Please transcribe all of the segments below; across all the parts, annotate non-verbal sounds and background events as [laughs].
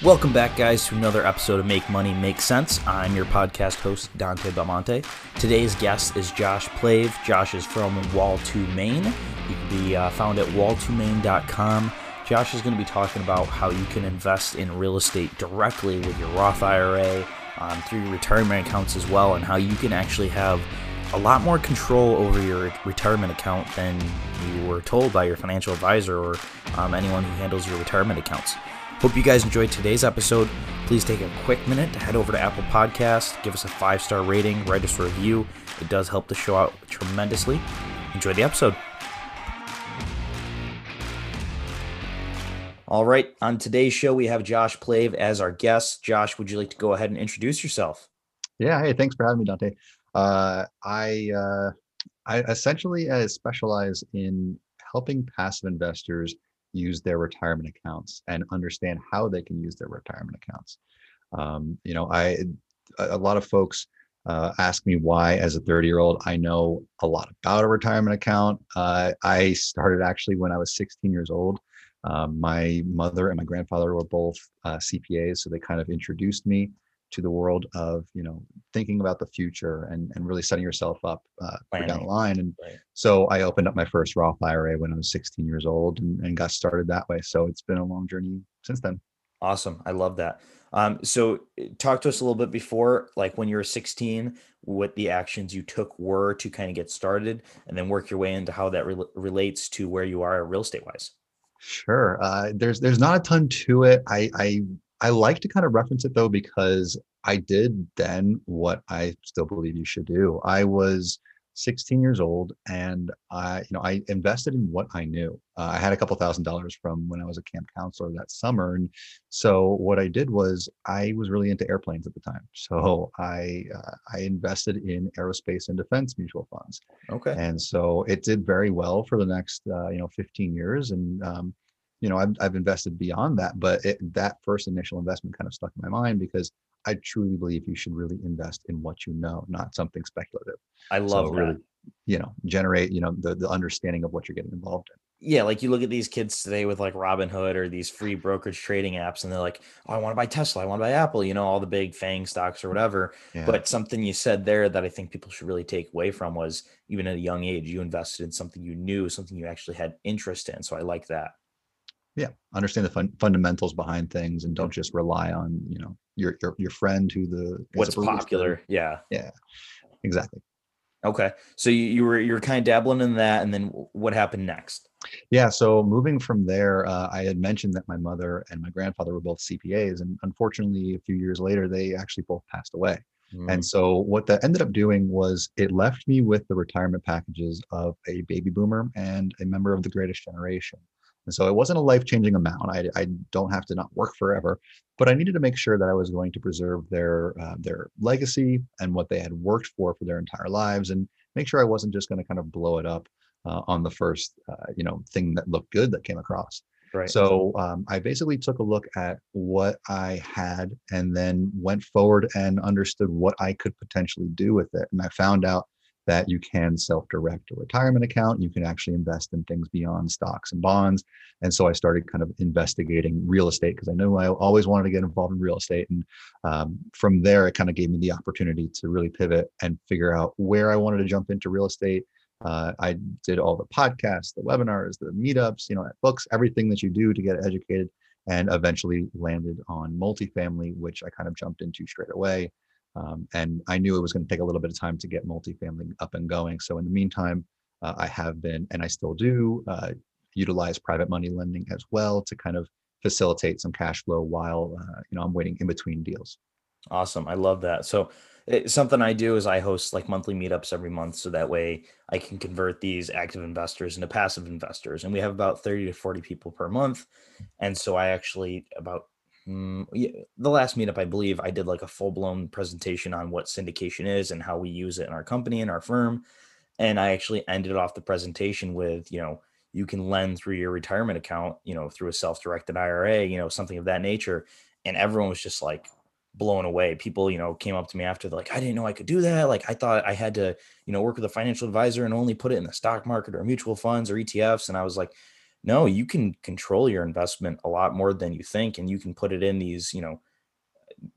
Welcome back, guys, to another episode of Make Money Make Sense. I'm your podcast host, Dante Belmonte. Today's guest is Josh Plave. Josh is from Wall2 Main. You can be uh, found at wall2main.com. Josh is going to be talking about how you can invest in real estate directly with your Roth IRA, um, through your retirement accounts as well, and how you can actually have a lot more control over your retirement account than you were told by your financial advisor or um, anyone who handles your retirement accounts. Hope you guys enjoyed today's episode. Please take a quick minute to head over to Apple Podcasts, give us a five star rating, write us a review. It does help the show out tremendously. Enjoy the episode. All right, on today's show, we have Josh Plave as our guest. Josh, would you like to go ahead and introduce yourself? Yeah, hey, thanks for having me, Dante. Uh, I uh, I essentially uh, specialize in helping passive investors use their retirement accounts and understand how they can use their retirement accounts. Um, you know, I a lot of folks uh, ask me why, as a 30 year old, I know a lot about a retirement account. Uh, I started actually when I was 16 years old. Um, my mother and my grandfather were both uh, CPAs, so they kind of introduced me to the world of you know thinking about the future and, and really setting yourself up uh, down the line and right. so i opened up my first roth ira when i was 16 years old and, and got started that way so it's been a long journey since then awesome i love that um, so eh, talk to us a little bit before like when you were 16 what the actions you took were to kind of get started and then work your way into how that re- relates to where you are real estate wise Sure. Uh, there's there's not a ton to it. I I I like to kind of reference it though because I did then what I still believe you should do. I was 16 years old and I, you know, I invested in what I knew. Uh, I had a couple thousand dollars from when I was a camp counselor that summer. And so what I did was I was really into airplanes at the time. [laughs] So I, uh, I invested in aerospace and defense mutual funds. Okay. And so it did very well for the next, uh, you know, 15 years. And, um, you know, I've, I've invested beyond that, but it, that first initial investment kind of stuck in my mind because I truly believe you should really invest in what you know, not something speculative. I love so that. Really, you know, generate, you know, the, the understanding of what you're getting involved in. Yeah, like you look at these kids today with like Robinhood or these free brokerage trading apps, and they're like, "Oh, I want to buy Tesla, I want to buy Apple," you know, all the big FAANG stocks or whatever. Yeah. But something you said there that I think people should really take away from was even at a young age, you invested in something you knew, something you actually had interest in. So I like that yeah understand the fun, fundamentals behind things and don't just rely on you know your your, your friend who the what's popular yeah. Yeah exactly. Okay so you, you were you were kind of dabbling in that and then what happened next? Yeah so moving from there uh, i had mentioned that my mother and my grandfather were both cpas and unfortunately a few years later they actually both passed away. Mm. and so what that ended up doing was it left me with the retirement packages of a baby boomer and a member of the greatest generation and so it wasn't a life changing amount. I, I, don't have to not work forever, but I needed to make sure that I was going to preserve their uh, their legacy and what they had worked for for their entire lives, and make sure I wasn't just going to kind of blow it up uh, on the first uh, you know thing that looked good that came across. Right. So um, I basically took a look at what I had and then went forward and understood what I could potentially do with it. And I found out that you can self-direct a retirement account. You can actually invest in things beyond stocks and bonds. And so I started kind of investigating real estate because I knew I always wanted to get involved in real estate. And um, from there, it kind of gave me the opportunity to really pivot and figure out where I wanted to jump into real estate. Uh, I did all the podcasts, the webinars, the meetups, you know, books, everything that you do to get educated, and eventually landed on multifamily, which I kind of jumped into straight away. Um, and I knew it was going to take a little bit of time to get multifamily up and going. So in the meantime, uh, I have been, and I still do, uh, utilize private money lending as well to kind of facilitate some cash flow while uh, you know I'm waiting in between deals. Awesome, I love that. So it, something I do is I host like monthly meetups every month, so that way I can convert these active investors into passive investors. And we have about thirty to forty people per month, and so I actually about Mm, the last meetup, I believe I did like a full blown presentation on what syndication is and how we use it in our company and our firm. And I actually ended off the presentation with, you know, you can lend through your retirement account, you know, through a self directed IRA, you know, something of that nature. And everyone was just like, blown away. People, you know, came up to me after like, I didn't know I could do that. Like I thought I had to, you know, work with a financial advisor and only put it in the stock market or mutual funds or ETFs. And I was like, no, you can control your investment a lot more than you think. And you can put it in these, you know,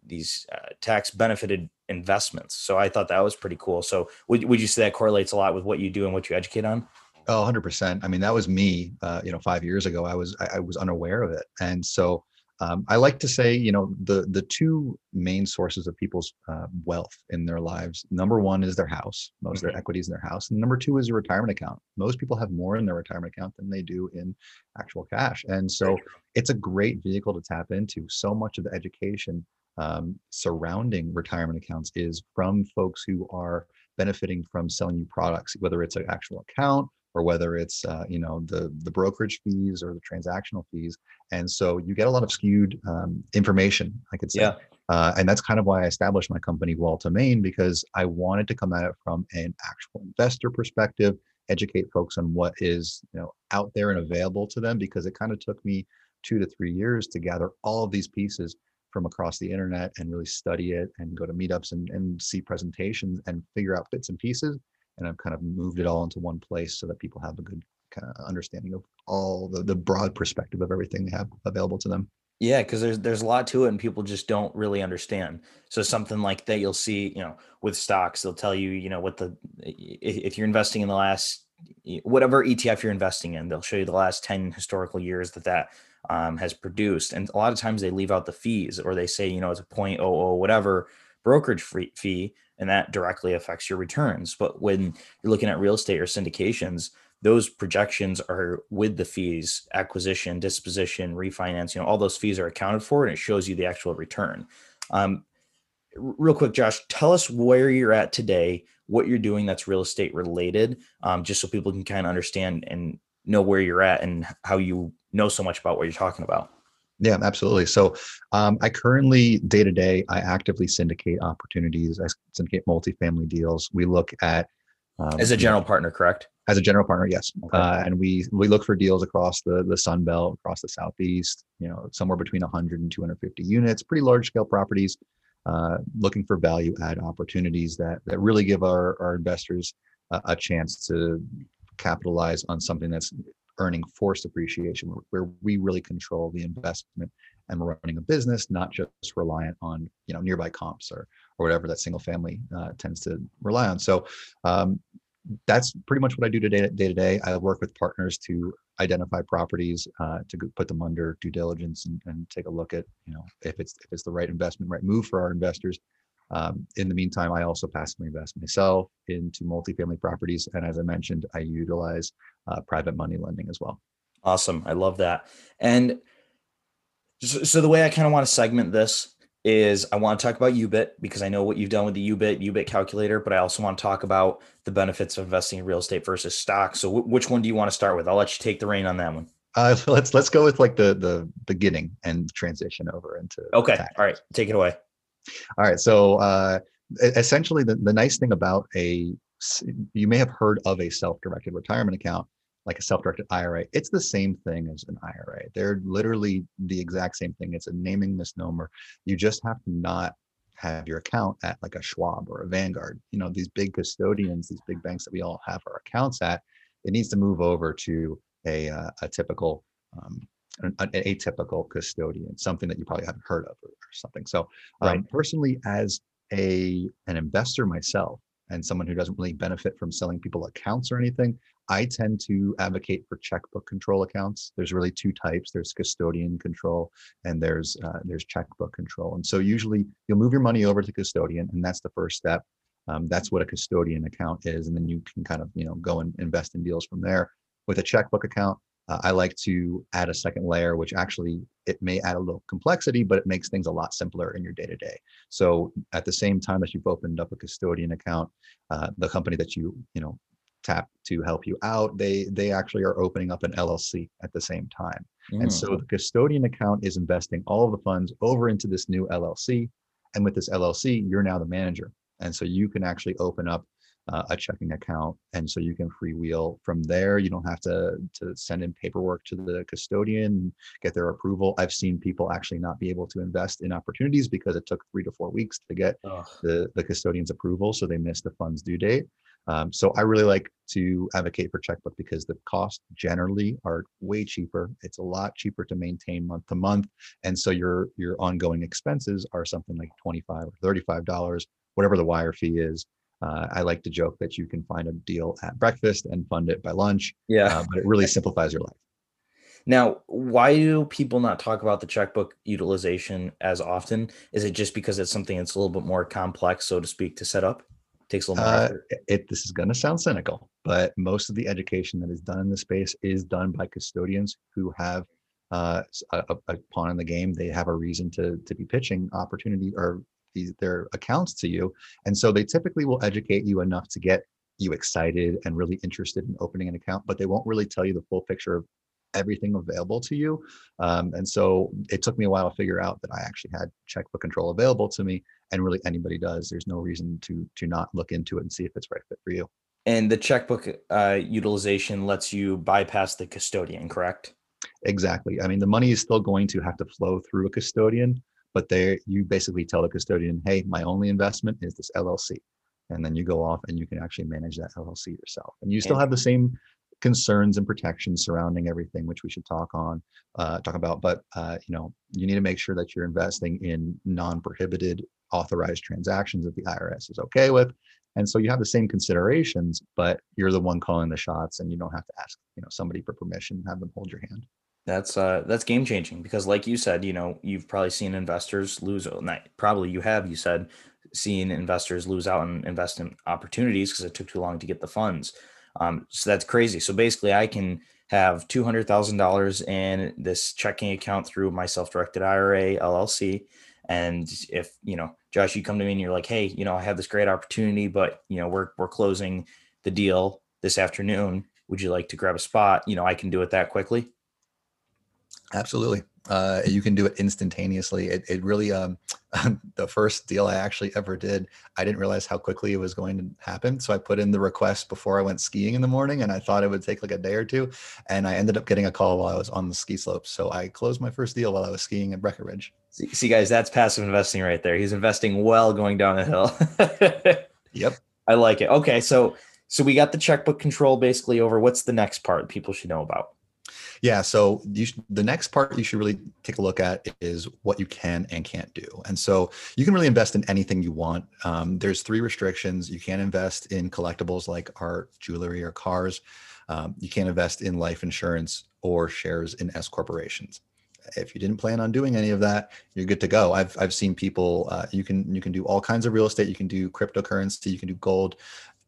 these uh, tax benefited investments. So I thought that was pretty cool. So would, would you say that correlates a lot with what you do and what you educate on? Oh, 100%. I mean, that was me, uh, you know, five years ago, I was, I, I was unaware of it. And so um, I like to say, you know, the the two main sources of people's uh, wealth in their lives. Number one is their house, most mm-hmm. of their mm-hmm. equities in their house, and number two is a retirement account. Most people have more in their retirement account than they do in actual cash, and so it's a great vehicle to tap into. So much of the education um, surrounding retirement accounts is from folks who are benefiting from selling you products, whether it's an actual account or whether it's uh, you know the the brokerage fees or the transactional fees and so you get a lot of skewed um, information i could say yeah. uh, and that's kind of why i established my company Wall2 Main because i wanted to come at it from an actual investor perspective educate folks on what is you know out there and available to them because it kind of took me two to three years to gather all of these pieces from across the internet and really study it and go to meetups and, and see presentations and figure out bits and pieces and I've kind of moved it all into one place so that people have a good kind of understanding of all the, the broad perspective of everything they have available to them. Yeah, because there's there's a lot to it, and people just don't really understand. So something like that, you'll see, you know, with stocks, they'll tell you, you know, what the if you're investing in the last whatever ETF you're investing in, they'll show you the last ten historical years that that um, has produced, and a lot of times they leave out the fees, or they say, you know, it's a point oh oh whatever brokerage fee, and that directly affects your returns. But when you're looking at real estate or syndications, those projections are with the fees, acquisition, disposition, refinance, you know, all those fees are accounted for and it shows you the actual return. Um, real quick, Josh, tell us where you're at today, what you're doing that's real estate related, um, just so people can kind of understand and know where you're at and how you know so much about what you're talking about. Yeah, absolutely. So um, I currently, day to day, I actively syndicate opportunities. I syndicate multifamily deals. We look at um, as a general partner, correct? As a general partner, yes. Okay. Uh, and we we look for deals across the the Sun Belt, across the Southeast. You know, somewhere between 100 and 250 units, pretty large scale properties. Uh, looking for value add opportunities that that really give our our investors a, a chance to capitalize on something that's earning forced appreciation where, we really control the investment and we're running a business not just reliant on you know nearby comps or or whatever that single family uh, tends to rely on so um, that's pretty much what I do today day to day. I work with partners to identify properties, uh, to put them under due diligence and, and, take a look at, you know, if it's if it's the right investment, right move for our investors. Um, in the meantime, I also passively invest myself into multifamily properties. And as I mentioned, I utilize uh, private money lending as well. Awesome. I love that. And so, so the way I kind of want to segment this is I want to talk about UBIT because I know what you've done with the UBIT, UBIT calculator, but I also want to talk about the benefits of investing in real estate versus stock. So w- which one do you want to start with? I'll let you take the rein on that one. Uh, [laughs] let's let's go with like the the beginning and transition over into. Okay. Tax. All right. Take it away. All right. So uh, essentially, the, the nice thing about a, you may have heard of a self directed retirement account, like a self directed IRA. It's the same thing as an IRA. They're literally the exact same thing. It's a naming misnomer. You just have to not have your account at like a Schwab or a Vanguard. You know, these big custodians, these big banks that we all have our accounts at, it needs to move over to a, uh, a typical um, an, an, atypical custodian, something that you probably haven't heard of or, or something. So, um, right. personally, as a an investor myself and someone who doesn't really benefit from selling people accounts or anything, I tend to advocate for checkbook control accounts. There's really two types. There's custodian control and there's uh, there's checkbook control. And so usually you'll move your money over to custodian, and that's the first step. Um, that's what a custodian account is, and then you can kind of you know go and invest in deals from there. With a checkbook account, uh, I like to add a second layer, which actually it may add a little complexity, but it makes things a lot simpler in your day to day. So at the same time that you've opened up a custodian account, uh, the company that you you know tap to help you out they they actually are opening up an llc at the same time mm. and so the custodian account is investing all of the funds over into this new llc and with this llc you're now the manager and so you can actually open up uh, a checking account and so you can freewheel from there. You don't have to to send in paperwork to the custodian get their approval. I've seen people actually not be able to invest in opportunities because it took three to four weeks to get the, the custodian's approval so they missed the funds due date. Um, so i really like to advocate for checkbook because the costs generally are way cheaper. It's a lot cheaper to maintain month to month and so your your ongoing expenses are something like 25 or 35 dollars whatever the wire fee is uh, I like to joke that you can find a deal at breakfast and fund it by lunch. Yeah. Uh, but it really [laughs] simplifies your life. Now, why do people not talk about the checkbook utilization as often? Is it just because it's something that's a little bit more complex, so to speak, to set up? It takes a little more uh, effort. It, this is going to sound cynical, but most of the education that is done in the space is done by custodians who have uh, a, a, pawn in the game. They have a reason to to be pitching opportunity or these, their accounts to you. And so they typically will educate you enough to get you excited and really interested in opening an account, but they won't really tell you the full picture of everything available to you. Um, and so it took me a while to figure out that I actually had checkbook control available to me. And really anybody does. There's no reason to to not look into it and see if it's right fit for you. And the checkbook uh, utilization lets you bypass the custodian, correct? Exactly. I mean, the money is still going to have to flow through a custodian, but there you basically tell the custodian, hey, my only investment is this LLC. And then you go off and you can actually manage that LLC yourself. And you still have the same concerns and protections surrounding everything, which we should talk on, uh, talk about. But uh, you know, you need to make sure that you're investing in non-prohibited authorized transactions that the IRS is okay with. And so you have the same considerations, but you're the one calling the shots, and you don't have to ask, you know, somebody for permission, have them hold your hand. That's uh that's game changing because like you said, you know, you've probably seen investors lose not, probably you have, you said, seen investors lose out and investment opportunities because it took too long to get the funds. Um, so that's crazy. So basically I can have two hundred thousand dollars in this checking account through my self-directed IRA LLC. And if you know, Josh, you come to me and you're like, hey, you know, I have this great opportunity, but you know, we're we're closing the deal this afternoon. Would you like to grab a spot? You know, I can do it that quickly. Absolutely. Uh, you can do it instantaneously. It, it really, um, [laughs] the first deal I actually ever did, I didn't realize how quickly it was going to happen. So I put in the request before I went skiing in the morning and I thought it would take like a day or two. And I ended up getting a call while I was on the ski slopes. So I closed my first deal while I was skiing at Breckenridge. See, see guys, that's passive investing right there. He's investing well going down the hill. [laughs] yep. I like it. Okay. So, so we got the checkbook control basically over. What's the next part people should know about? Yeah. So the next part you should really take a look at is what you can and can't do. And so you can really invest in anything you want. Um, there's three restrictions. You can't invest in collectibles like art, jewelry, or cars. Um, you can't invest in life insurance or shares in S corporations. If you didn't plan on doing any of that, you're good to go. I've I've seen people. Uh, you can you can do all kinds of real estate. You can do cryptocurrency. You can do gold,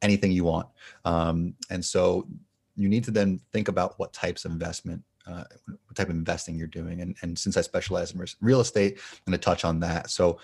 anything you want. Um, and so you need to then think about what types of investment uh, what type of investing you're doing. And, and since i specialize in real estate i'm going to touch on that. So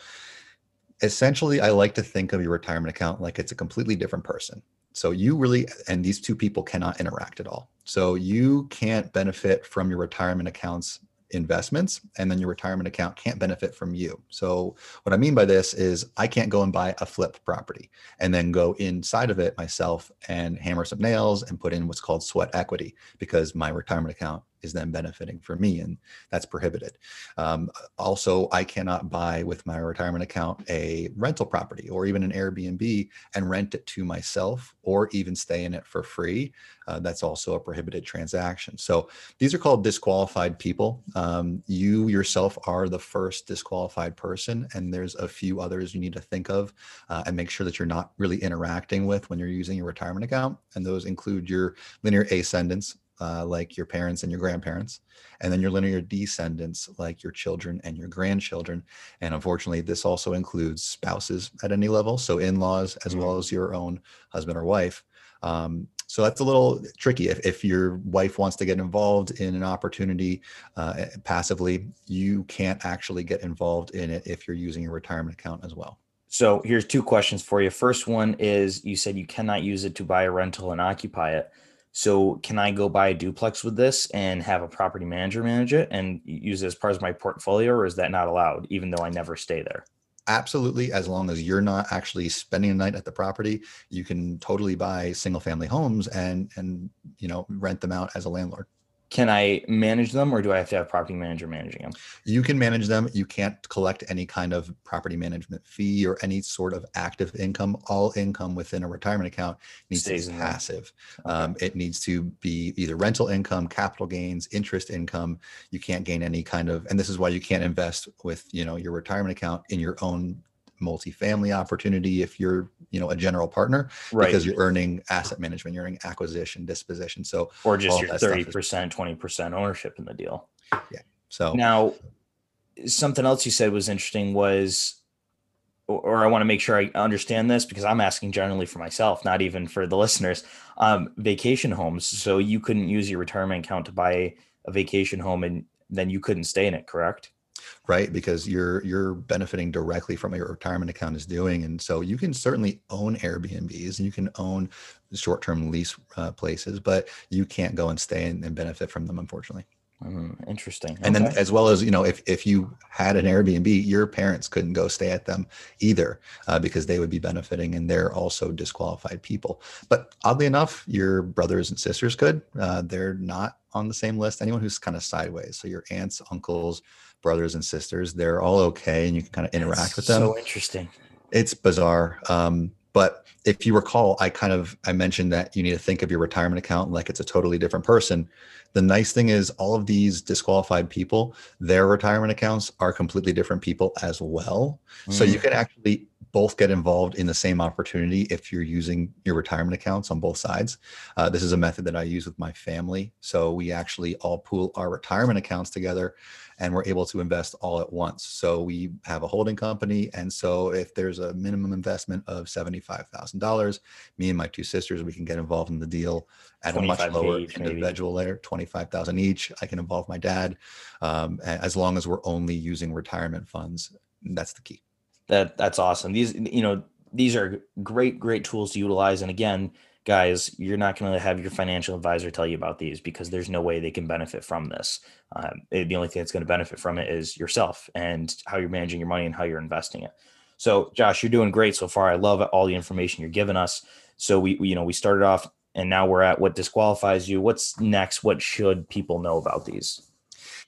essentially i like to think of your retirement account like it's a completely different person. So you really and these two people cannot interact at all. So you can't benefit from your retirement accounts investments and then your retirement account can't benefit from you. So what I mean by this is I can't go and buy a flipped property and then go inside of it myself and hammer some nails and put in what's called sweat equity because my retirement account is then benefiting for me and that's prohibited. Um, also i cannot buy with my retirement account a rental property or even an airbnb and rent it to myself or even stay in it for free. Uh, that's also a prohibited transaction. So these are called disqualified people. Um, you yourself are the first disqualified person and there's a few others you need to think of uh, and make sure that you're not really interacting with when you're using your retirement account and those include your linear ascendants uh, like your parents and your grandparents, and then your linear descendants, like your children and your grandchildren. And unfortunately, this also includes spouses at any level, so in laws as mm-hmm. well as your own husband or wife. Um, so that's a little tricky. If, if your wife wants to get involved in an opportunity uh, passively, you can't actually get involved in it if you're using your retirement account as well. So here's two questions for you. First one is you said you cannot use it to buy a rental and occupy it. So can I go buy a duplex with this and have a property manager manage it and use it as part of my portfolio, or is that not allowed, even though I never stay there? Absolutely, as long as you're not actually spending a night at the property, you can totally buy single family homes and and you know rent them out as a landlord can I manage them or do I have to have property manager managing them? You can manage them. You can't collect any kind of property management fee or any sort of active income. All income within a retirement account needs Stays to be passive. Okay. Um, it needs to be either rental income, capital gains, interest income. You can't gain any kind of, and this is why you can't invest with, you know, your retirement account in your own multifamily opportunity if you're you know a general partner right. because you're earning asset management you're earning acquisition disposition so or just your 30% is, 20% ownership in the deal yeah so now something else you said was interesting was or I want to make sure I understand this because I'm asking generally for myself, not even for the listeners. Um, vacation homes. So you couldn't use your retirement account to buy a vacation home and then you couldn't stay in it, correct? Right? Because you're you're benefiting directly from what your retirement account is doing. And so you can certainly own airbnbs and you can own short-term lease uh, places but you can't go and stay and, and benefit from them unfortunately. Mm, interesting. And okay. then as well as you know if, if you had an airbnb your parents couldn't go stay at them either uh, because they would be benefiting and they're also disqualified people. But oddly enough your brothers and sisters could. Uh, they're not on the same list. Anyone who's kind of sideways. So your aunts uncles brothers and sisters. They're all okay, and you can kind of interact That's with them. So interesting. It's bizarre. Um, but if you recall, I kind of I mentioned that you need to think of your retirement account like it's a totally different person. The nice thing is all of these disqualified people, their retirement accounts are completely different people as well. Mm. So you mm. can actually both get involved in the same opportunity if you're using your retirement accounts on both sides. Uh, this is a method that I use with my family. So we actually all pool our retirement accounts together and we're able to invest all at once. So we have a holding company. And so if there's a minimum investment of $75,000, me and my two sisters, we can get involved in the deal at a much lower each, individual maybe. layer, 25,000 each. I can involve my dad um, as long as we're only using retirement funds. That's the key. That that's awesome. These, you know, these are great, great tools to utilize. And again, guys, you're not going to have your financial advisor tell you about these because there's no way they can benefit from this. Um, the only thing that's going to benefit from it is yourself and how you're managing your money and how you're investing it. So, Josh, you're doing great so far. I love all the information you're giving us. So we, we you know, we started off and now we're at what disqualifies you. What's next? What should people know about these?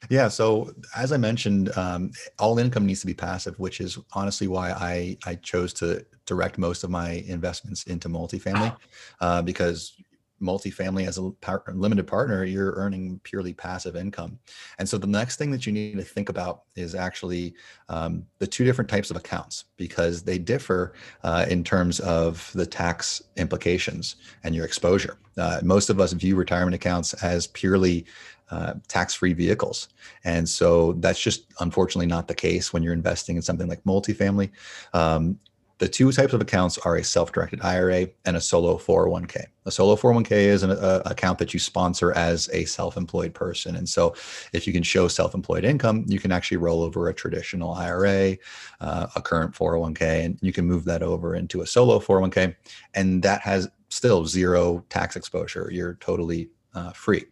Yeah. So as I mentioned, um, all income needs to be passive, which is honestly why I I chose to direct most of my investments into multifamily, uh, because multifamily as a par- limited partner, you're earning purely passive income. And so the next thing that you need to think about is actually um, the two different types of accounts because they differ uh, in terms of the tax implications and your exposure. Uh, most of us view retirement accounts as purely uh, tax-free vehicles. And so that's just unfortunately not the case when you're investing in something like multifamily. Um, the two types of accounts are a self-directed IRA and a solo 401k. A solo 401k is an a, account that you sponsor as a self-employed person. And so if you can show self-employed income, you can actually roll over a traditional IRA, uh, a current 401k, and you can move that over into a solo 401k. And that has still zero tax exposure. You're totally uh, free.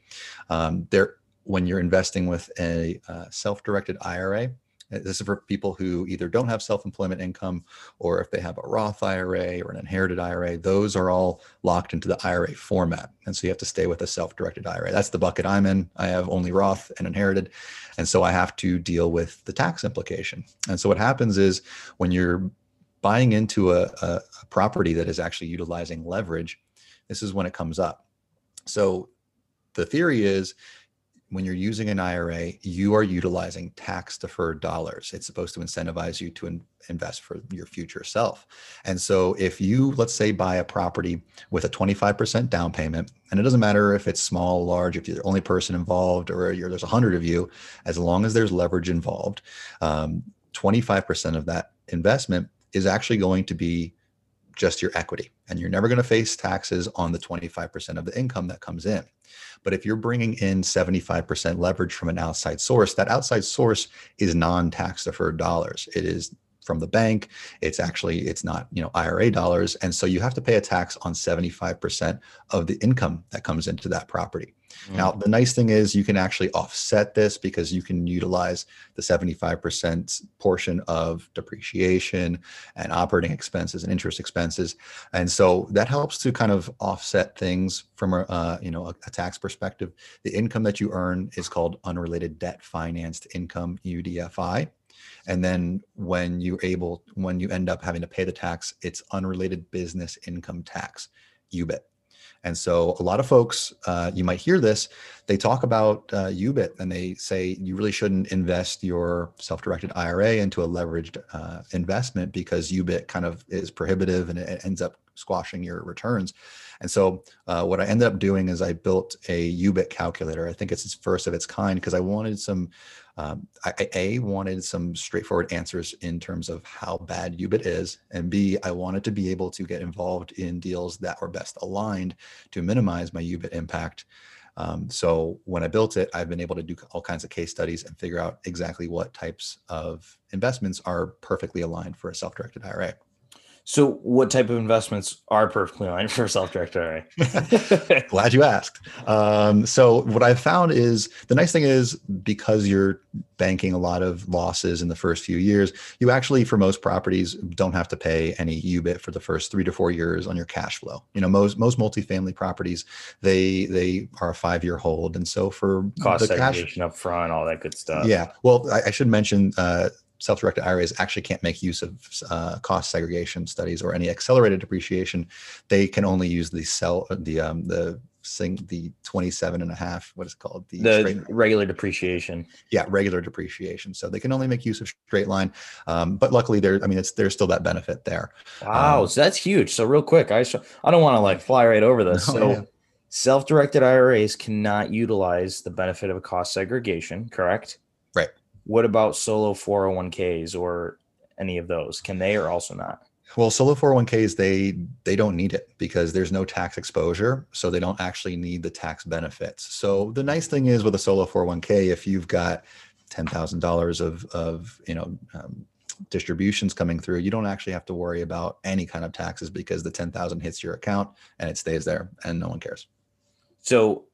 Um, there, when you're investing with a uh, self-directed IRA, uh, this is for people who either don't have self-employment income or if they have a Roth IRA or an inherited IRA, those are all locked into the IRA format. And so you have to stay with a self-directed IRA. That's the bucket I'm in. I have only Roth and inherited. And so I have to deal with the tax implication. And so what happens is when you're buying into a, a, a property that is actually utilizing leverage, this is when it comes up. So the theory is when you're using an IRA, you are utilizing tax deferred dollars. It's supposed to incentivize you to in, invest for your future self. And so, if you, let's say, buy a property with a 25% down payment, and it doesn't matter if it's small, large, if you're the only person involved, or there's 100 of you, as long as there's leverage involved, um, 25% of that investment is actually going to be just your equity. And you're never going to face taxes on the 25% of the income that comes in. But if you're bringing in 75% leverage from an outside source, that outside source is non tax deferred dollars. It is from the bank. It's actually it's not you know IRA dollars, and so you have to pay a tax on 75% of the income that comes into that property. Mm-hmm. Now, the nice thing is you can actually offset this because you can utilize the 75% portion of depreciation and operating expenses and interest expenses. And so that helps to kind of offset things from a, uh, you know, a, a tax perspective. The income that you earn is called unrelated debt financed income, UDFI. And then when you're able, when you end up having to pay the tax, it's unrelated business income tax, UBIT. And so a lot of folks, uh, you might hear this, they talk about uh, UBIT and they say you really shouldn't invest your self-directed IRA into a leveraged uh, investment because UBIT kind of is prohibitive and it ends up squashing your returns. And so uh, what I ended up doing is I built a UBIT calculator. I think it's its first of its kind because I wanted some um, I, A, wanted some straightforward answers in terms of how bad UBIT is, and B, I wanted to be able to get involved in deals that were best aligned to minimize my UBIT impact. Um, so when I built it, I've been able to do all kinds of case studies and figure out exactly what types of investments are perfectly aligned for a self-directed IRA. So, what type of investments are perfectly aligned for self-directed IRA? [laughs] Glad you asked. Um, so, what I've found is the nice thing is because you're banking a lot of losses in the first few years, you actually, for most properties, don't have to pay any UBIT for the first three to four years on your cash flow. You know, most most multifamily properties they they are a five year hold, and so for cost the segregation cash, up front, all that good stuff. Yeah. Well, I, I should mention. Uh, self-directed IRAs actually can't make use of uh, cost segregation studies or any accelerated depreciation. They can only use the cell the um, the sing the 27 and a half what is it called? The, the regular depreciation. Yeah regular depreciation. So they can only make use of straight line um, but luckily there i mean it's there's still that benefit there. Wow um, so that's huge. So real quick i i don't want to like fly right over this. No, [laughs] so yeah. self-directed iras cannot utilize the benefit of a cost segregation correct? Right what about solo 401ks or any of those? Can they or also not? Well, solo 401ks they they don't need it because there's no tax exposure, so they don't actually need the tax benefits. So the nice thing is with a solo 401k, if you've got ten thousand dollars of of you know um, distributions coming through, you don't actually have to worry about any kind of taxes because the ten thousand hits your account and it stays there, and no one cares. So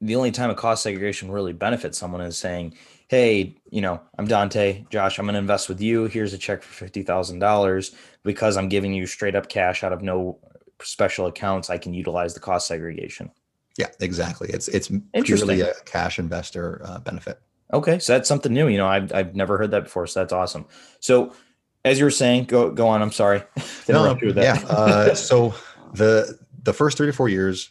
the only time a cost segregation really benefits someone is saying, hey, you know, I'm Dante, Josh, I'm going to invest with you. Here's a check for $50,000 because I'm giving you straight up cash out of no special accounts. I can utilize the cost segregation. Yeah, exactly. It's it's purely a cash investor uh, benefit. Okay, so that's something new. You know, I've I've never heard that before, so that's awesome. So, as you were saying, go go on. I'm sorry. [laughs] no, yeah. Uh, so the the first three to four years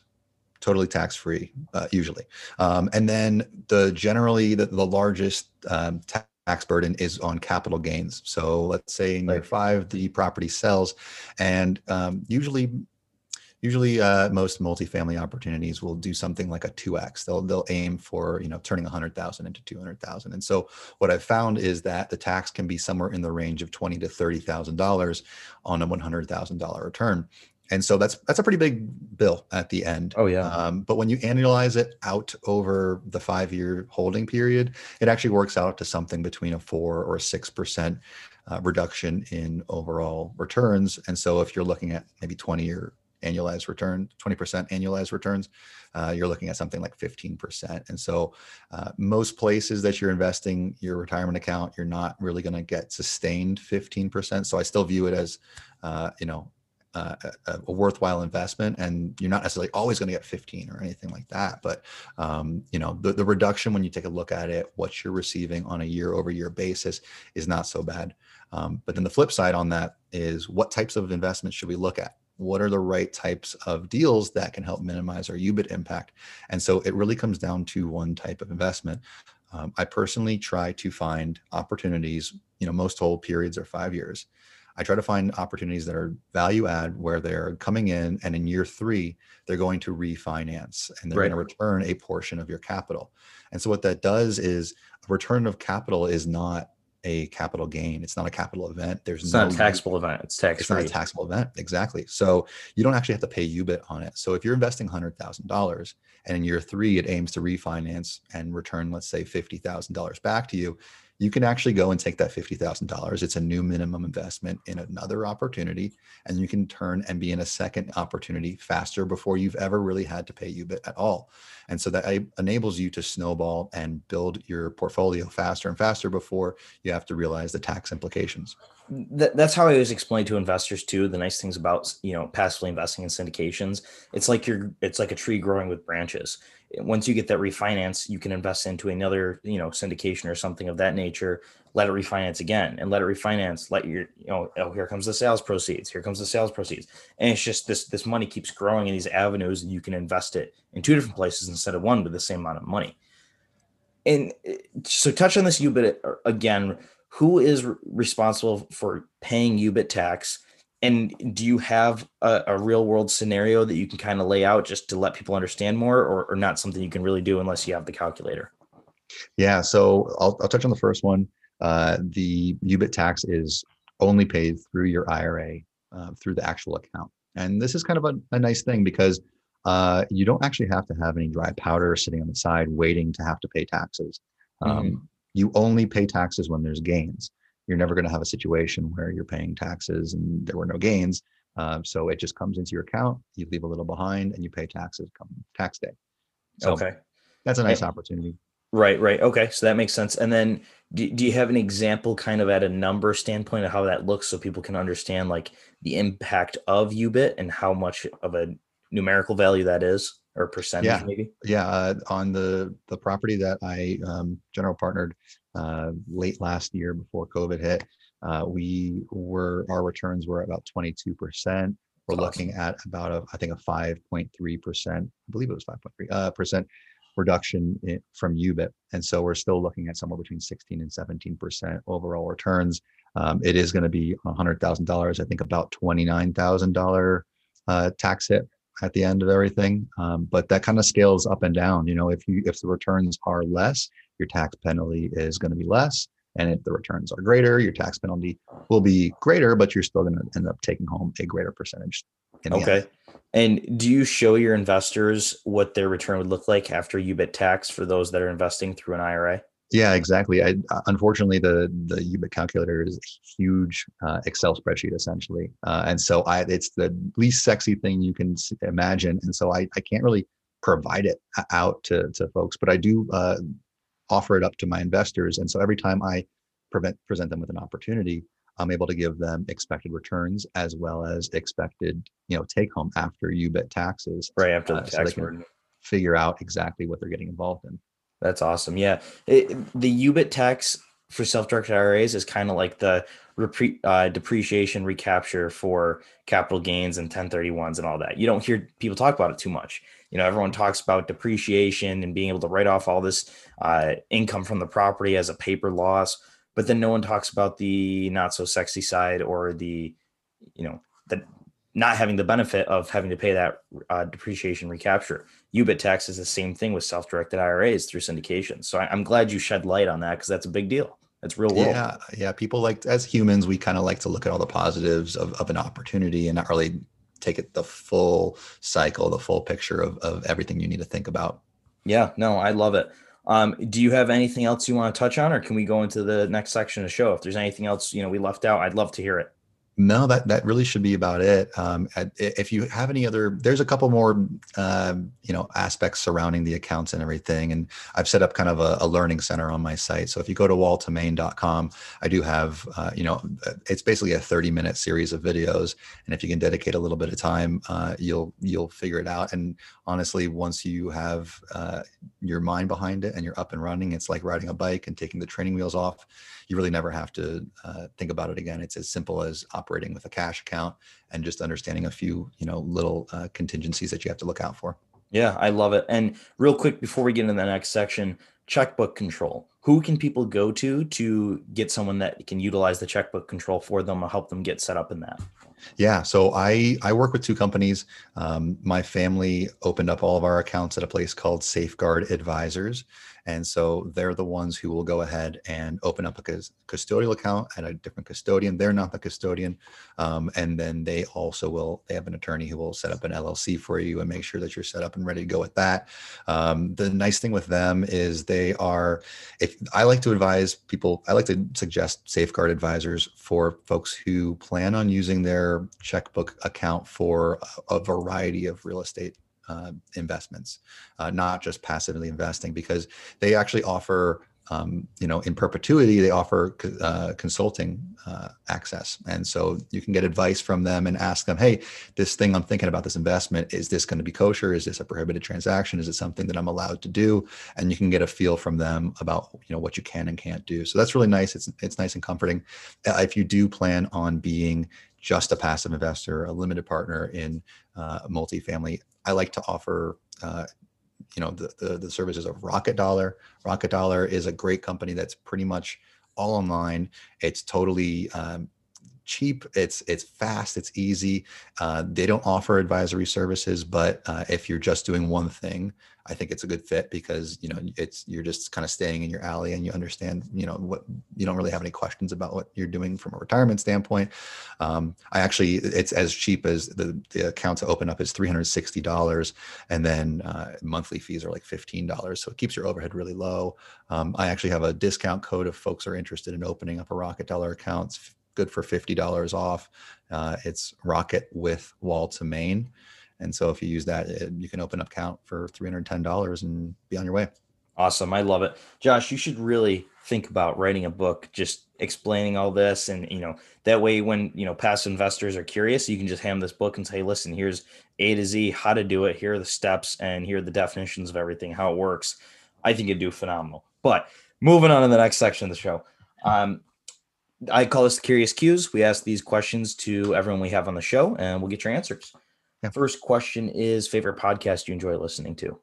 totally tax free uh, usually. Um, and then the generally the, the largest um, tax burden is on capital gains. So let's say in year five the property sells and um, usually usually uh, most multifamily opportunities will do something like a 2x they'll they'll aim for you know turning a 100000 into 200000 and so what i've found is that the tax can be somewhere in the range of 20 to 30000 dollars on a $100000 return and so that's that's a pretty big bill at the end. Oh yeah. Um, but when you annualize it out over the five year holding period, it actually works out to something between a four or a six percent uh, reduction in overall returns. And so if you're looking at maybe 20 year annualized return, 20% annualized returns, uh, you're looking at something like 15%. And so uh, most places that you're investing your retirement account, you're not really going to get sustained 15%. So I still view it as, uh, you know, uh, a, a, worthwhile investment and you're not necessarily always going to get 15 or anything like that but um, you know the, the reduction when you take a look at it what you're receiving on a year over year basis is not so bad. Um, but then the flip side on that is what types of investments should we look at? What are the right types of deals that can help minimize our ubit impact? And so it really comes down to one type of investment. Um, i personally try to find opportunities you know most hold periods are five years I try to find opportunities that are value add where they're coming in and in year three, they're going to refinance and they're right. going to return a portion of your capital. And so what that does is a return of capital is not a capital gain. It's not a capital event. There's it's no not a taxable event. It's tax. It's not a taxable event. Exactly. So you don't actually have to pay UBIT on it. So if you're investing hundred thousand dollars and in year three it aims to refinance and return, let's say fifty thousand dollars back to you, you can actually go and take that $50,000. It's a new minimum investment in another opportunity, and you can turn and be in a second opportunity faster before you've ever really had to pay UBIT at all. And so that enables you to snowball and build your portfolio faster and faster before you have to realize the tax implications. that's how I always explain to investors too. The nice things about you know passively investing in syndications, it's like you're it's like a tree growing with branches once you get that refinance, you can invest into another, you know, syndication or something of that nature. Let it refinance again and let it refinance. Let your, you know, oh, here comes the sales proceeds. Here comes the sales proceeds, and it's just this this money keeps growing in these avenues, and you can invest it in two different places instead of one with the same amount of money. And so, touch on this UBIT uh, again. Who is responsible for paying UBIT tax? And do you have a, a, real world scenario that you can kind of lay out just to let people understand more, or, or not something you can really do unless you have the calculator? Yeah, so I'll, I'll touch on the first one. Uh, the UBIT tax is only paid through your IRA, uh, through the actual account. And this is kind of a, a nice thing because uh, you don't actually have to have any dry powder sitting on the side waiting to have to pay taxes. Um, mm-hmm. You only pay taxes when there's gains you're never going to have a situation where you're paying taxes and there were no gains. Um, so it just comes into your account, you leave a little behind, and you pay taxes come tax day. So okay, that's a nice and, opportunity. Right, right. Okay, so that makes sense. And then, do, do you have an example, kind of at a number standpoint, of how that looks, so people can understand like the impact of UBIT and how much of a numerical value that is, or percentage, yeah. maybe? Yeah, uh, on the the property that I um, general partnered uh, late last year before COVID hit. Uh, we were our returns were about 22 percent. We're That's looking at about a I think a 5.3 percent. I believe it was 5.3 uh, percent reduction in, from UBIT, and so we're still looking at somewhere between 16 and 17 percent overall returns. Um, it is going to be $100,000. I think about $29,000 uh, tax hit at the end of everything. Um, but that kind of scales up and down. You know, if you if the returns are less, your tax penalty is going to be less. And if the returns are greater, your tax penalty will be greater, but you're still going to end up taking home a greater percentage. okay. End. And do you show your investors what their return would look like after UBIT tax for those that are investing through an IRA? Yeah, exactly. I uh, unfortunately the the UBIT calculator is a huge uh, Excel spreadsheet essentially, uh, and so I it's the least sexy thing you can imagine, and so I I can't really provide it out to to folks, but I do uh, offer it up to my investors. And so every time I prevent, present them with an opportunity, I'm able to give them expected returns as well as expected, you know, take home after you UBIT taxes. Right after the uh, tax so burden. Figure out exactly what they're getting involved in. That's awesome. Yeah, it, the UBIT tax for self-directed IRAs is kind of like the repre- uh, depreciation recapture for capital gains and 1031s and all that. You don't hear people talk about it too much you know everyone talks about depreciation and being able to write off all this uh, income from the property as a paper loss but then no one talks about the not so sexy side or the you know the not having the benefit of having to pay that uh, depreciation recapture. Ubit tax is the same thing with self-directed iras through syndication. So I, am glad you shed light on that because that's a big deal. It's real world. Yeah yeah people like as humans we kind of like to look at all the positives of, of an opportunity and not really take it the full cycle, the full picture of, of everything you need to think about. Yeah, no, I love it. Um, do you have anything else you want to touch on, or can we go into the next section of the show? If there's anything else you know we left out, I'd love to hear it. No, that that really should be about it. Um, if you have any other, there's a couple more, uh, you know, aspects surrounding the accounts and everything. And I've set up kind of a, a learning center on my site. So if you go to wall2main.com, I do have, uh, you know, it's basically a 30 minute series of videos. And if you can dedicate a little bit of time, uh, you'll you'll figure it out. And honestly, once you have uh, your mind behind it and you're up and running, it's like riding a bike and taking the training wheels off you really never have to uh, think about it again. It's as simple as operating with a cash account and just understanding a few, you know, little uh, contingencies that you have to look out for. Yeah, I love it. And real quick before we get into the next section, checkbook control. Who can people go to to get someone that can utilize the checkbook control for them or help them get set up in that? Yeah, so I I work with two companies. Um, my family opened up all of our accounts at a place called Safeguard Advisors, And so they're the ones who will go ahead and open up a custodial account at a different custodian. They're not the custodian. Um, and then they also will, they have an attorney who will set up an LLC for you and make sure that you're set up and ready to go with that. Um, the nice thing with them is they are, if I like to advise people, I like to suggest safeguard advisors for folks who plan on using their checkbook account for a, a variety of real estate uh, investments, uh, not just passively investing, because they actually offer, um, you know, in perpetuity, they offer uh, consulting uh, access. And so you can get advice from them and ask them, hey, this thing I'm thinking about this investment, is this going to be kosher? Is this a prohibited transaction? Is it something that I'm allowed to do? And you can get a feel from them about, you know, what you can and can't do. So that's really nice. It's, it's nice and comforting. Uh, if you do plan on being just a passive investor, a limited partner in uh, multifamily, I like to offer, uh, you know, the, the, the services of Rocket Dollar. Rocket Dollar is a great company that's pretty much all online. It's totally um, cheap. It's it's fast. It's easy. Uh, they don't offer advisory services, but uh, if you're just doing one thing, I think it's a good fit because you know it's you're just kind of staying in your alley and you understand you know what you don't really have any questions about what you're doing from a retirement standpoint. Um, I actually it's as cheap as the the account to open up is three hundred sixty dollars, and then uh, monthly fees are like fifteen dollars, so it keeps your overhead really low. Um, I actually have a discount code if folks are interested in opening up a Rocket Dollar account. Good for fifty dollars off. Uh, it's Rocket with Wall2 Main. And so if you use that, it, you can open up count for $310 and be on your way. Awesome. I love it. Josh, you should really think about writing a book, just explaining all this. And, you know, that way, when, you know, past investors are curious, you can just hand this book and say, listen, here's A to Z, how to do it. Here are the steps and here are the definitions of everything, how it works. I think you'd do phenomenal. But moving on to the next section of the show. Um, I call this the Curious Cues. We ask these questions to everyone we have on the show, and we'll get your answers. Yeah. First question is favorite podcast you enjoy listening to?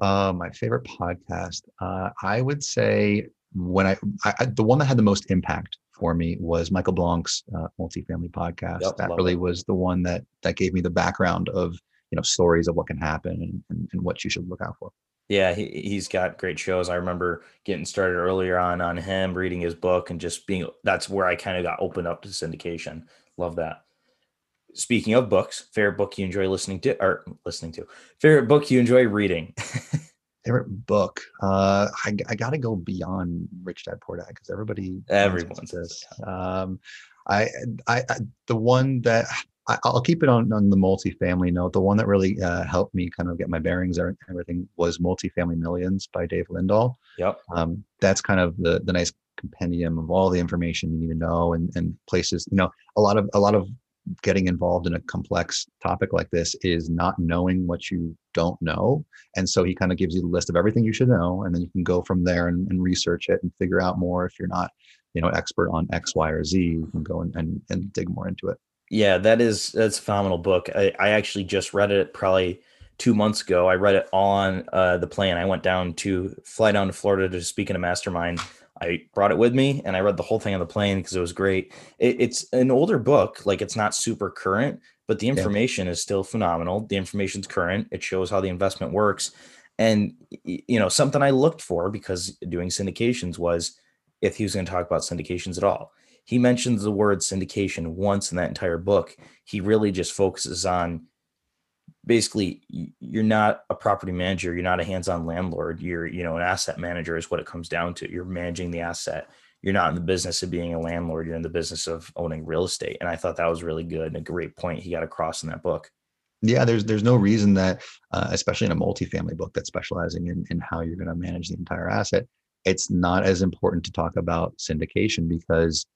Uh, my favorite podcast, uh, I would say when I, I, the one that had the most impact for me was Michael Blank's uh, multifamily podcast. Yep, that really it. was the one that that gave me the background of you know stories of what can happen and, and, and what you should look out for. Yeah, he, he's got great shows. I remember getting started earlier on on him, reading his book, and just being that's where I kind of got opened up to syndication. Love that speaking of books, favorite book you enjoy listening to or listening to, favorite book you enjoy reading. [laughs] favorite book. Uh, I, I got to go beyond Rich Dad Poor Dad because everybody everyone says this. Um, I, I, I, the one that I, will keep it on on the multifamily note. The one that really uh, helped me kind of get my bearings and everything was Multifamily Millions by Dave Lindahl. Yep. Um, that's kind of the the nice compendium of all the information you need to know and, and places you know a lot of a lot of getting involved in a complex topic like this is not knowing what you don't know. And so he kind of gives you the list of everything you should know, and then you can go from there and, and research it and figure out more. If you're not, you know, expert on X, Y, or Z, you can go and, and, and dig more into it. Yeah, that is that's a phenomenal book. I, I actually just read it probably two months ago. I read it on uh, the plane. I went down to fly down to Florida to speak in a mastermind I brought it with me and I read the whole thing on the plane because it was great. It, it's an older book, like it's not super current, but the information yeah. is still phenomenal. The information's current. It shows how the investment works. And you know, something I looked for because doing syndications was if he was going to talk about syndications at all. He mentions the word syndication once in that entire book. He really just focuses on basically you're not a property manager you're not a hands-on landlord you're you know an asset manager is what it comes down to. You're managing the asset. You're not in the business of being a landlord you're in the business of owning real estate. And i thought that was really good and a great point he got across in that book. Yeah there's there's no reason that uh, especially in a multifamily book that's specializing in, in how you're going to manage the entire asset it's not as important to talk about syndication because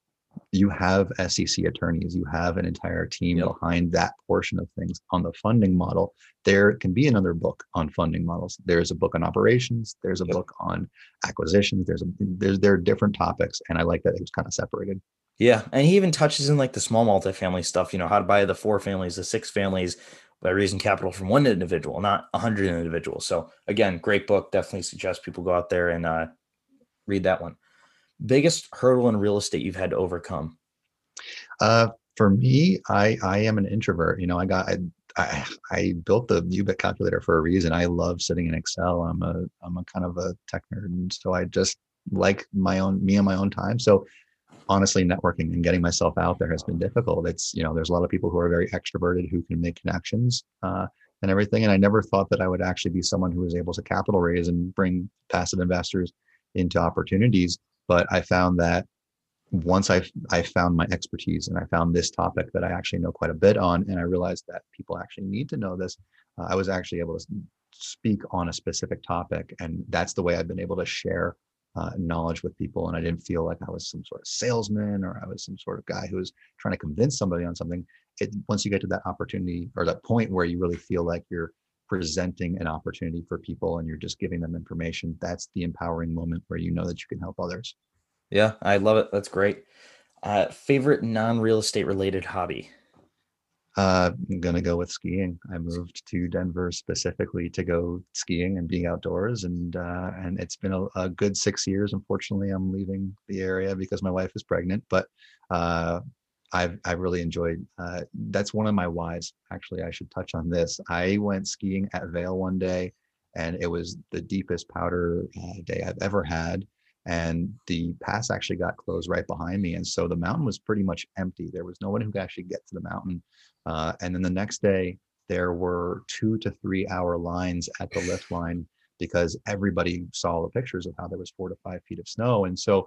you have SEC attorneys, you have an entire team yep. behind that portion of things. On the funding model, there can be another book on funding models. There's a book on operations. There's a yep. book on acquisitions. There's a there's there are different topics, and I like that it was kind of separated. Yeah, and he even touches in like the small multifamily stuff. You know how to buy the four families, the six families by raising capital from one individual, not a hundred individuals. So again, great book. Definitely suggest people go out there and uh, read that one biggest hurdle in real estate you've had to overcome? Uh, for me, I I am an introvert. You know, I got I, I, I built the UBIT calculator for a reason. I love sitting in Excel. I'm a I'm a kind of a tech nerd, and so I just like my own me and my own time. So honestly, networking and getting myself out there has been difficult. It's you know there's a lot of people who are very extroverted who can make connections uh, and everything, and I never thought that I would actually be someone who was able to capital raise and bring passive investors into opportunities. But I found that once I I found my expertise and I found this topic that I actually know quite a bit on, and I realized that people actually need to know this, uh, I was actually able to speak on a specific topic, and that's the way I've been able to share uh, knowledge with people. And I didn't feel like I was some sort of salesman or I was some sort of guy who was trying to convince somebody on something. It once you get to that opportunity or that point where you really feel like you're presenting an opportunity for people and you're just giving them information, that's the empowering moment where you know that you can help others. Yeah, I love it. That's great. Uh, favorite non-real estate related hobby? Uh, I'm gonna go with skiing. I moved to Denver specifically to go skiing and being outdoors, and uh, and it's been a, a, good six years. Unfortunately, I'm leaving the area because my wife is pregnant, but uh, I've I've really enjoyed. Uh, that's one of my whys. Actually, I should touch on this. I went skiing at Vail one day, and it was the deepest powder uh, day I've ever had and the pass actually got closed right behind me and so the mountain was pretty much empty there was no one who could actually get to the mountain uh, and then the next day there were two to three hour lines at the lift line because everybody saw the pictures of how there was four to five feet of snow and so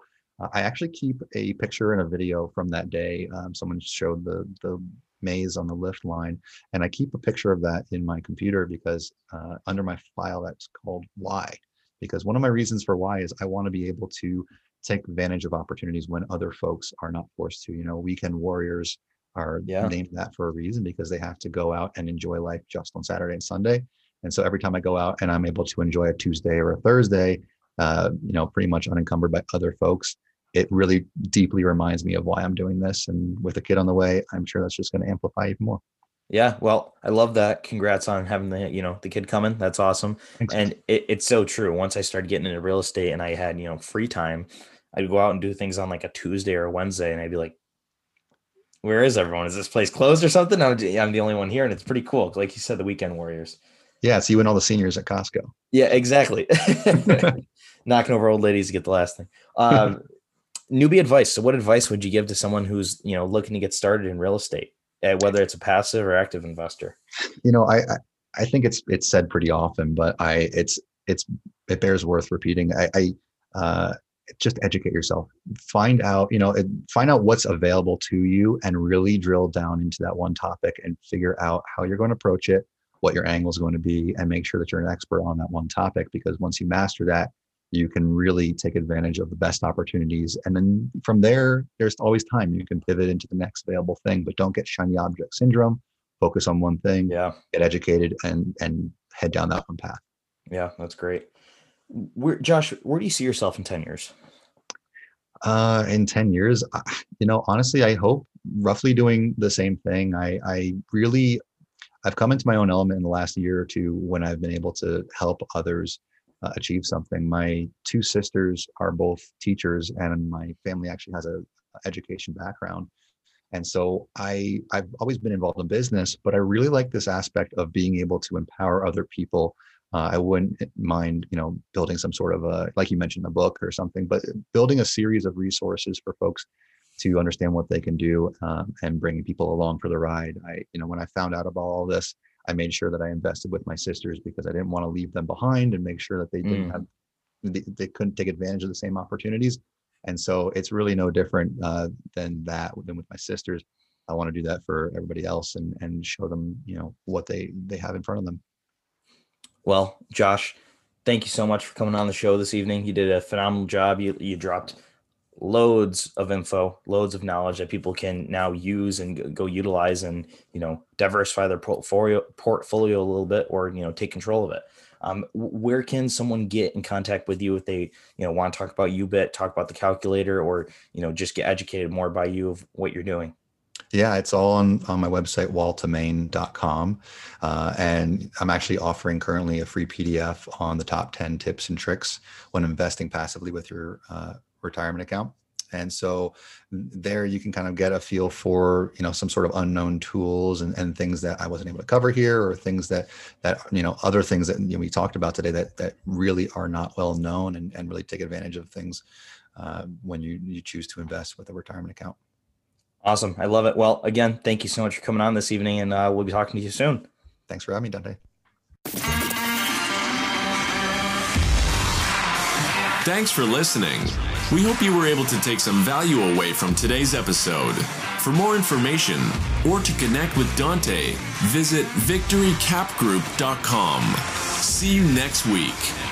i actually keep a picture and a video from that day um, someone showed the the maze on the lift line and i keep a picture of that in my computer because uh, under my file that's called why because one of my reasons for why is I want to be able to take advantage of opportunities when other folks are not forced to. You know, weekend warriors are yeah. named that for a reason because they have to go out and enjoy life just on Saturday and Sunday. And so every time I go out and I'm able to enjoy a Tuesday or a Thursday, uh, you know, pretty much unencumbered by other folks, it really deeply reminds me of why I'm doing this. And with a kid on the way, I'm sure that's just going to amplify even more. Yeah, well, I love that. Congrats on having the you know the kid coming. That's awesome. Thanks. And it, it's so true. Once I started getting into real estate and I had you know free time, I'd go out and do things on like a Tuesday or a Wednesday, and I'd be like, "Where is everyone? Is this place closed or something?" I'm, I'm the only one here, and it's pretty cool. Like you said, the weekend warriors. Yeah, it's you and all the seniors at Costco. Yeah, exactly. [laughs] Knocking over old ladies to get the last thing. Um, [laughs] newbie advice. So, what advice would you give to someone who's you know looking to get started in real estate? uh, whether it's a passive or active investor? You know, I, I, I think it's it's said pretty often, but I it's it's it bears worth repeating. I, I uh, just educate yourself. Find out, you know, find out what's available to you, and really drill down into that one topic and figure out how you're going to approach it, what your angle is going to be, and make sure that you're an expert on that one topic. Because once you master that, you can really take advantage of the best opportunities. And then from there, there's always time. You can pivot into the next available thing, but don't get shiny object syndrome. Focus on one thing. Yeah. Get educated and and head down that one path. Yeah, that's great. Where, Josh, where do you see yourself in 10 years? Uh, in 10 years, you know, honestly, I hope roughly doing the same thing. I, I really, I've come into my own element in the last year or two when I've been able to help others uh, achieve something. My two sisters are both teachers, and my family actually has a, education background. And so I I've always been involved in business, but I really like this aspect of being able to empower other people. Uh, I wouldn't mind, you know, building some sort of a, like you mentioned, a book or something, but building a series of resources for folks to understand what they can do um, and bringing people along for the ride. I, you know, when I found out about all this, I made sure that I invested with my sisters because I didn't want to leave them behind and make sure that they didn't mm. have they, they, couldn't take advantage of the same opportunities. And so it's really no different uh, than that than with my sisters. I want to do that for everybody else and and show them you know what they they have in front of them. Well, Josh, thank you so much for coming on the show this evening. You did a phenomenal job. You you dropped loads of info, loads of knowledge that people can now use and go utilize and you know diversify their portfolio portfolio a little bit or you know take control of it. Um, where can someone get in contact with you if they you know want to talk about UBIT, talk about the calculator, or you know just get educated more by you of what you're doing? Yeah, it's all on, on my website, wall2main.com. Uh, and I'm actually offering currently a free PDF on the top 10 tips and tricks when investing passively with your uh, retirement account. and so there you can kind of get a feel for you know some sort of unknown tools and, and things that i wasn't able to cover here or things that that you know other things that you know, we talked about today that that really are not well known and, and really take advantage of things uh, when you you choose to invest with a retirement account. Awesome. I love it. Well again thank you so much for coming on this evening and uh, we'll be talking to you soon. Thanks for having me dante. Thanks for listening. We hope you were able to take some value away from today's episode. For more information or to connect with Dante, visit victorycapgroup.com. See you next week.